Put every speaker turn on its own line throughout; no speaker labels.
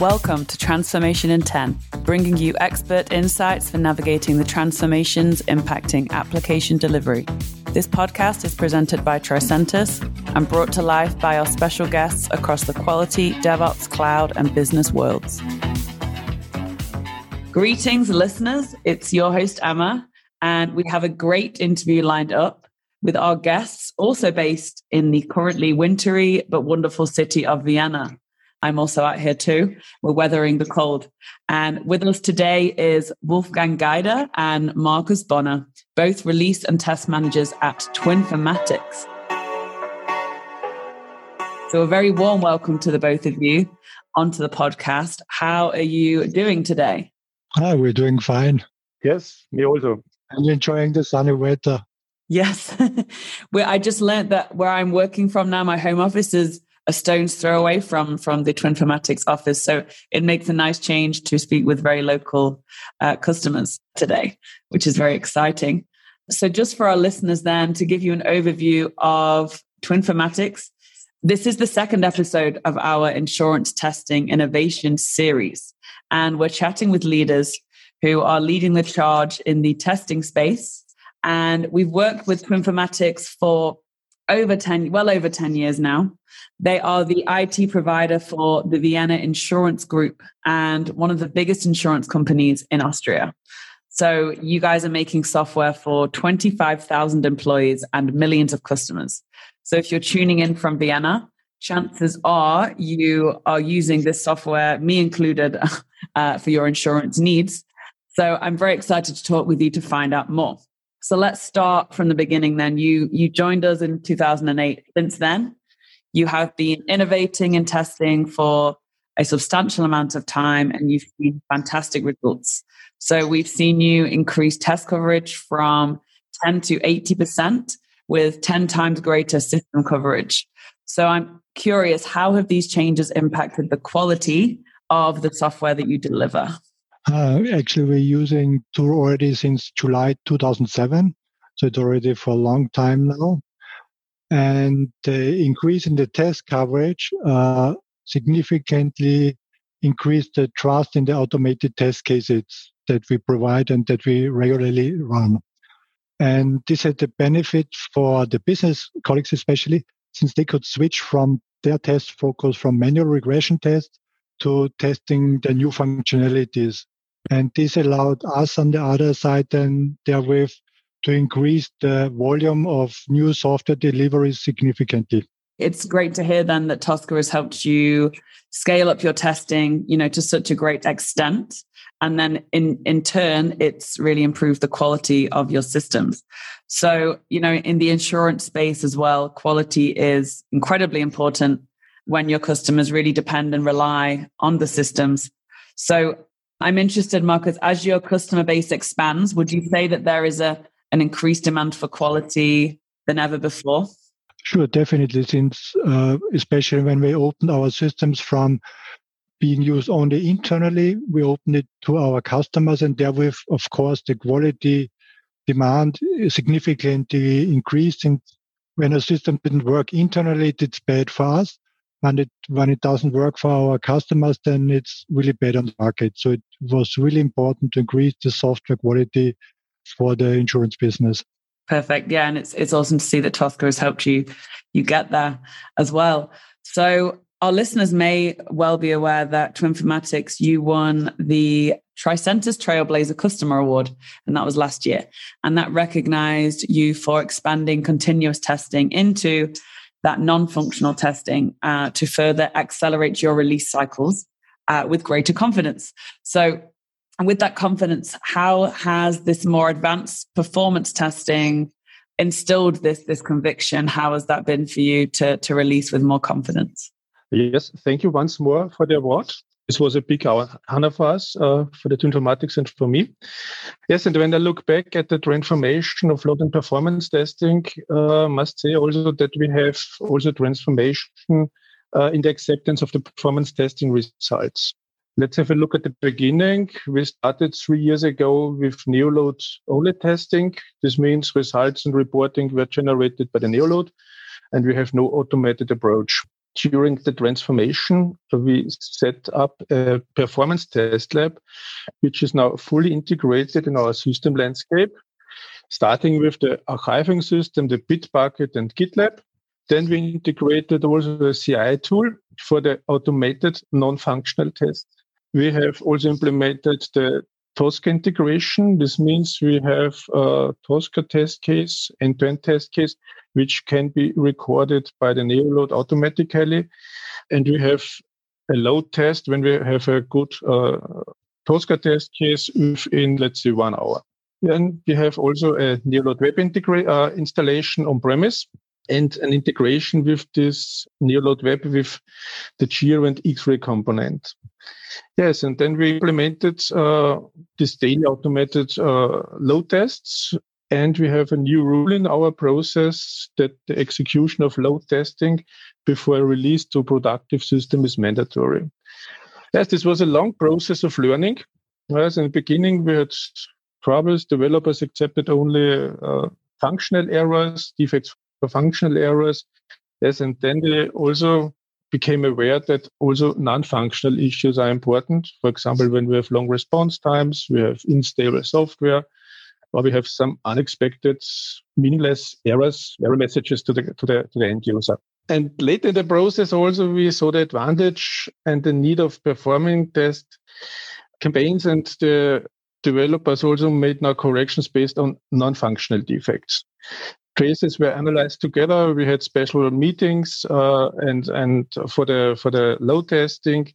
Welcome to Transformation in 10, bringing you expert insights for navigating the transformations impacting application delivery. This podcast is presented by Tricentis and brought to life by our special guests across the quality, DevOps, cloud, and business worlds. Greetings, listeners. It's your host, Emma, and we have a great interview lined up with our guests, also based in the currently wintry but wonderful city of Vienna. I'm also out here too. We're weathering the cold. And with us today is Wolfgang Geider and Marcus Bonner, both release and test managers at Twinformatics. So, a very warm welcome to the both of you onto the podcast. How are you doing today?
Hi, we're doing fine.
Yes, me also.
And enjoying the sunny weather.
Yes. where I just learned that where I'm working from now, my home office is a stone's throw away from from the Twinformatics office. So it makes a nice change to speak with very local uh, customers today, which is very exciting. So just for our listeners, then to give you an overview of Twinformatics, this is the second episode of our insurance testing innovation series, and we're chatting with leaders who are leading the charge in the testing space and we've worked with Twinformatics for over 10, well over 10 years now. They are the IT provider for the Vienna Insurance Group and one of the biggest insurance companies in Austria. So you guys are making software for 25,000 employees and millions of customers. So if you're tuning in from Vienna, chances are you are using this software, me included, uh, for your insurance needs. So I'm very excited to talk with you to find out more. So let's start from the beginning then. You you joined us in 2008. Since then, you have been innovating and testing for a substantial amount of time and you've seen fantastic results. So we've seen you increase test coverage from 10 to 80% with 10 times greater system coverage. So I'm curious, how have these changes impacted the quality of the software that you deliver?
Uh, actually, we're using Tosca already since July 2007. So it's already for a long time now. And the increase in the test coverage uh, significantly increased the trust in the automated test cases that we provide and that we regularly run. And this had the benefit for the business colleagues, especially since they could switch from their test focus from manual regression tests to testing the new functionalities. And this allowed us on the other side then therewith to increase the volume of new software deliveries significantly.
It's great to hear then that Tosca has helped you scale up your testing, you know, to such a great extent. And then in, in turn, it's really improved the quality of your systems. So, you know, in the insurance space as well, quality is incredibly important when your customers really depend and rely on the systems. So I'm interested, Marcus, as your customer base expands, would you say that there is a an increased demand for quality than ever before?
Sure, definitely. Since uh, especially when we open our systems from being used only internally, we open it to our customers, and therewith, of course, the quality demand significantly increasing. When a system didn't work internally, it's bad for us when it when it doesn't work for our customers, then it's really bad on the market. So it was really important to increase the software quality for the insurance business.
Perfect. Yeah, and it's it's awesome to see that Tosca has helped you you get there as well. So our listeners may well be aware that Twinformatics, you won the Tricentis Trailblazer Customer Award, and that was last year. And that recognized you for expanding continuous testing into that non-functional testing uh, to further accelerate your release cycles uh, with greater confidence. So, with that confidence, how has this more advanced performance testing instilled this this conviction? How has that been for you to to release with more confidence?
Yes, thank you once more for the award this was a big hour, honor for us, uh, for the informatics and for me. Yes, and when I look back at the transformation of load and performance testing, uh, must say also that we have also transformation uh, in the acceptance of the performance testing results. Let's have a look at the beginning. We started three years ago with Neoload only testing. This means results and reporting were generated by the Neoload, and we have no automated approach. During the transformation, we set up a performance test lab, which is now fully integrated in our system landscape, starting with the archiving system, the Bitbucket and GitLab. Then we integrated also a CI tool for the automated non-functional tests. We have also implemented the Tosca integration. This means we have a Tosca test case, end-to-end test case, which can be recorded by the Neoload automatically. And we have a load test when we have a good uh, Tosca test case within, let's say, one hour. Then we have also a Neoload web integra- uh, installation on premise and an integration with this Neoload web with the Jira and X-ray component. Yes, and then we implemented uh, this daily automated uh, load tests and we have a new rule in our process that the execution of load testing before release to productive system is mandatory. Yes, this was a long process of learning. Yes, in the beginning, we had troubles. Developers accepted only uh, functional errors, defects functional errors. Yes, and then they also became aware that also non-functional issues are important. For example, when we have long response times, we have unstable software, or we have some unexpected, meaningless errors, error messages to the to the to the end user. And late in the process, also we saw the advantage and the need of performing test campaigns, and the developers also made now corrections based on non-functional defects. Traces were analyzed together. We had special meetings uh, and and for the for the load testing,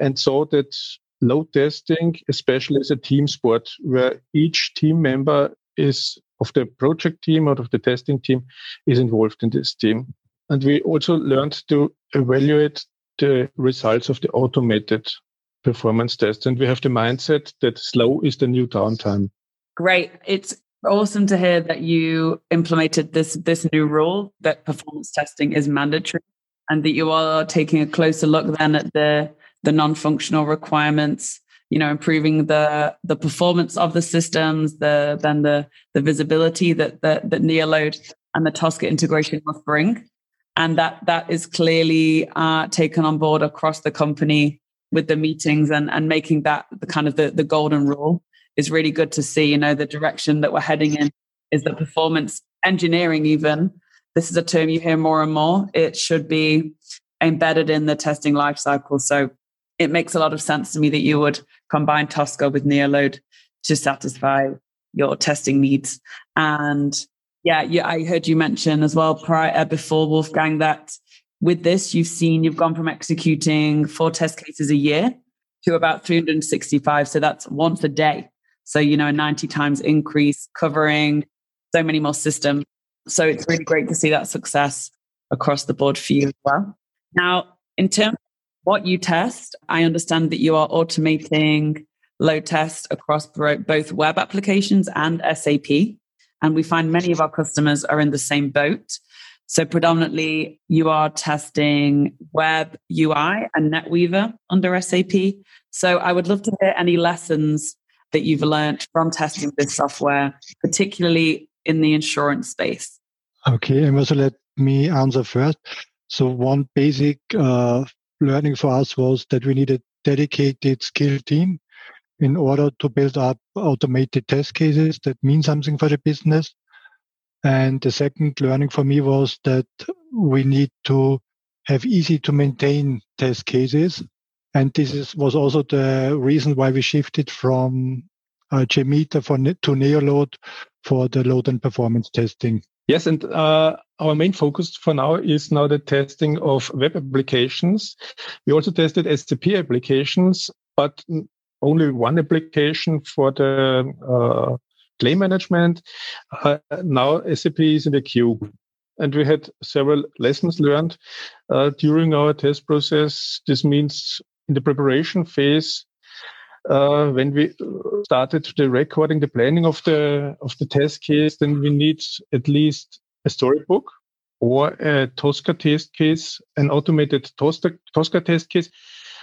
and saw that load testing, especially as a team sport, where each team member is of the project team or of the testing team is involved in this team. And we also learned to evaluate the results of the automated performance tests. And we have the mindset that slow is the new downtime.
Great. It's awesome to hear that you implemented this this new rule that performance testing is mandatory and that you are taking a closer look then at the the non-functional requirements you know improving the the performance of the systems the then the the visibility that that, that neoload and the tosca integration must bring. And that that is clearly uh, taken on board across the company with the meetings and and making that the kind of the, the golden rule is really good to see you know the direction that we're heading in is that performance engineering even this is a term you hear more and more it should be embedded in the testing lifecycle so it makes a lot of sense to me that you would combine Tosca with Neoload to satisfy your testing needs. And yeah, yeah, I heard you mention as well prior uh, before Wolfgang that with this you've seen you've gone from executing four test cases a year to about 365. So that's once a day. So you know, a 90 times increase covering so many more systems. So it's really great to see that success across the board for you as well. Now, in terms of what you test. I understand that you are automating load tests across both web applications and SAP. And we find many of our customers are in the same boat. So predominantly you are testing web UI and NetWeaver under SAP. So I would love to hear any lessons that you've learned from testing this software, particularly in the insurance space.
Okay, and also let me answer first. So one basic uh, learning for us was that we need a dedicated skill team in order to build up automated test cases that mean something for the business. And the second learning for me was that we need to have easy to maintain test cases. And this is, was also the reason why we shifted from uh, JMeter for, to Neoload for the load and performance testing.
Yes, and uh, our main focus for now is now the testing of web applications. We also tested SAP applications, but only one application for the uh, claim management. Uh, now SAP is in the queue. And we had several lessons learned uh, during our test process. This means in the preparation phase, uh, when we started the recording, the planning of the of the test case, then we need at least a storybook or a Tosca test case, an automated Tosca, Tosca test case,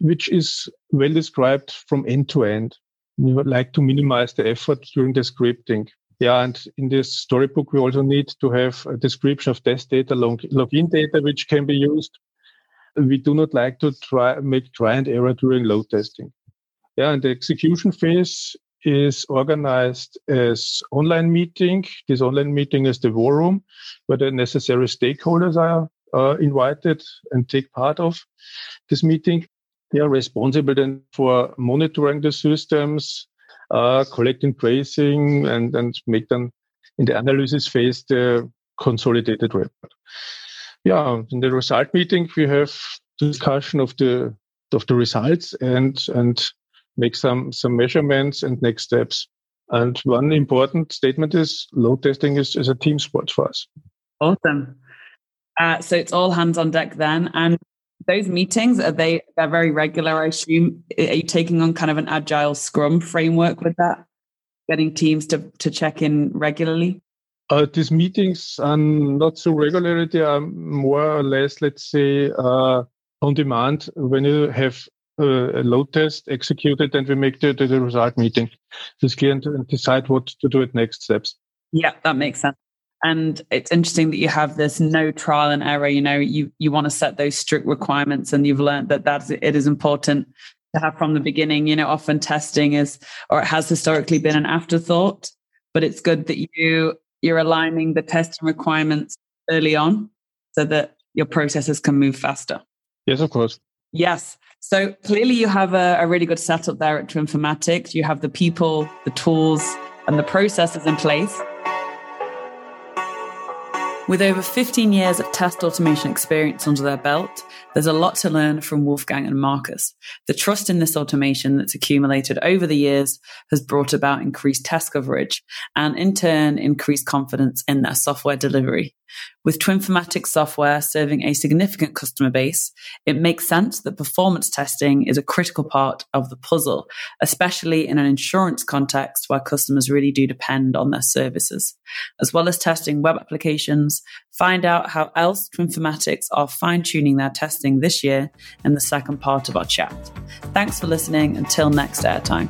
which is well described from end to end. We would like to minimize the effort during the scripting. Yeah, and in this storybook, we also need to have a description of test data, log- login data, which can be used we do not like to try make try and error during load testing. Yeah, and the execution phase is organized as online meeting. This online meeting is the war room where the necessary stakeholders are uh, invited and take part of this meeting. They are responsible then for monitoring the systems, uh, collecting tracing, and, and make them in the analysis phase the consolidated report. Yeah, in the result meeting we have discussion of the of the results and and make some some measurements and next steps. And one important statement is load testing is, is a team sport for us.
Awesome. Uh, so it's all hands on deck then. And those meetings are they they're very regular, I assume. Are you taking on kind of an agile scrum framework with that? Getting teams to to check in regularly?
Uh, these meetings are not so regular. They are more or less, let's say, uh, on demand. When you have a load test executed, and we make the, the result meeting. It's clear and decide what to do at next steps.
Yeah, that makes sense. And it's interesting that you have this no trial and error. You know, you you want to set those strict requirements, and you've learned that that it is important to have from the beginning. You know, often testing is or it has historically been an afterthought, but it's good that you you're aligning the testing requirements early on so that your processes can move faster.
Yes, of course.
Yes. So clearly, you have a, a really good setup there at Twinformatics. You have the people, the tools, and the processes in place. With over 15 years of test automation experience under their belt, there's a lot to learn from Wolfgang and Marcus. The trust in this automation that's accumulated over the years has brought about increased test coverage and in turn increased confidence in their software delivery. With Twinformatics software serving a significant customer base, it makes sense that performance testing is a critical part of the puzzle, especially in an insurance context where customers really do depend on their services. As well as testing web applications, find out how else Twinformatics are fine tuning their testing this year in the second part of our chat. Thanks for listening. Until next airtime.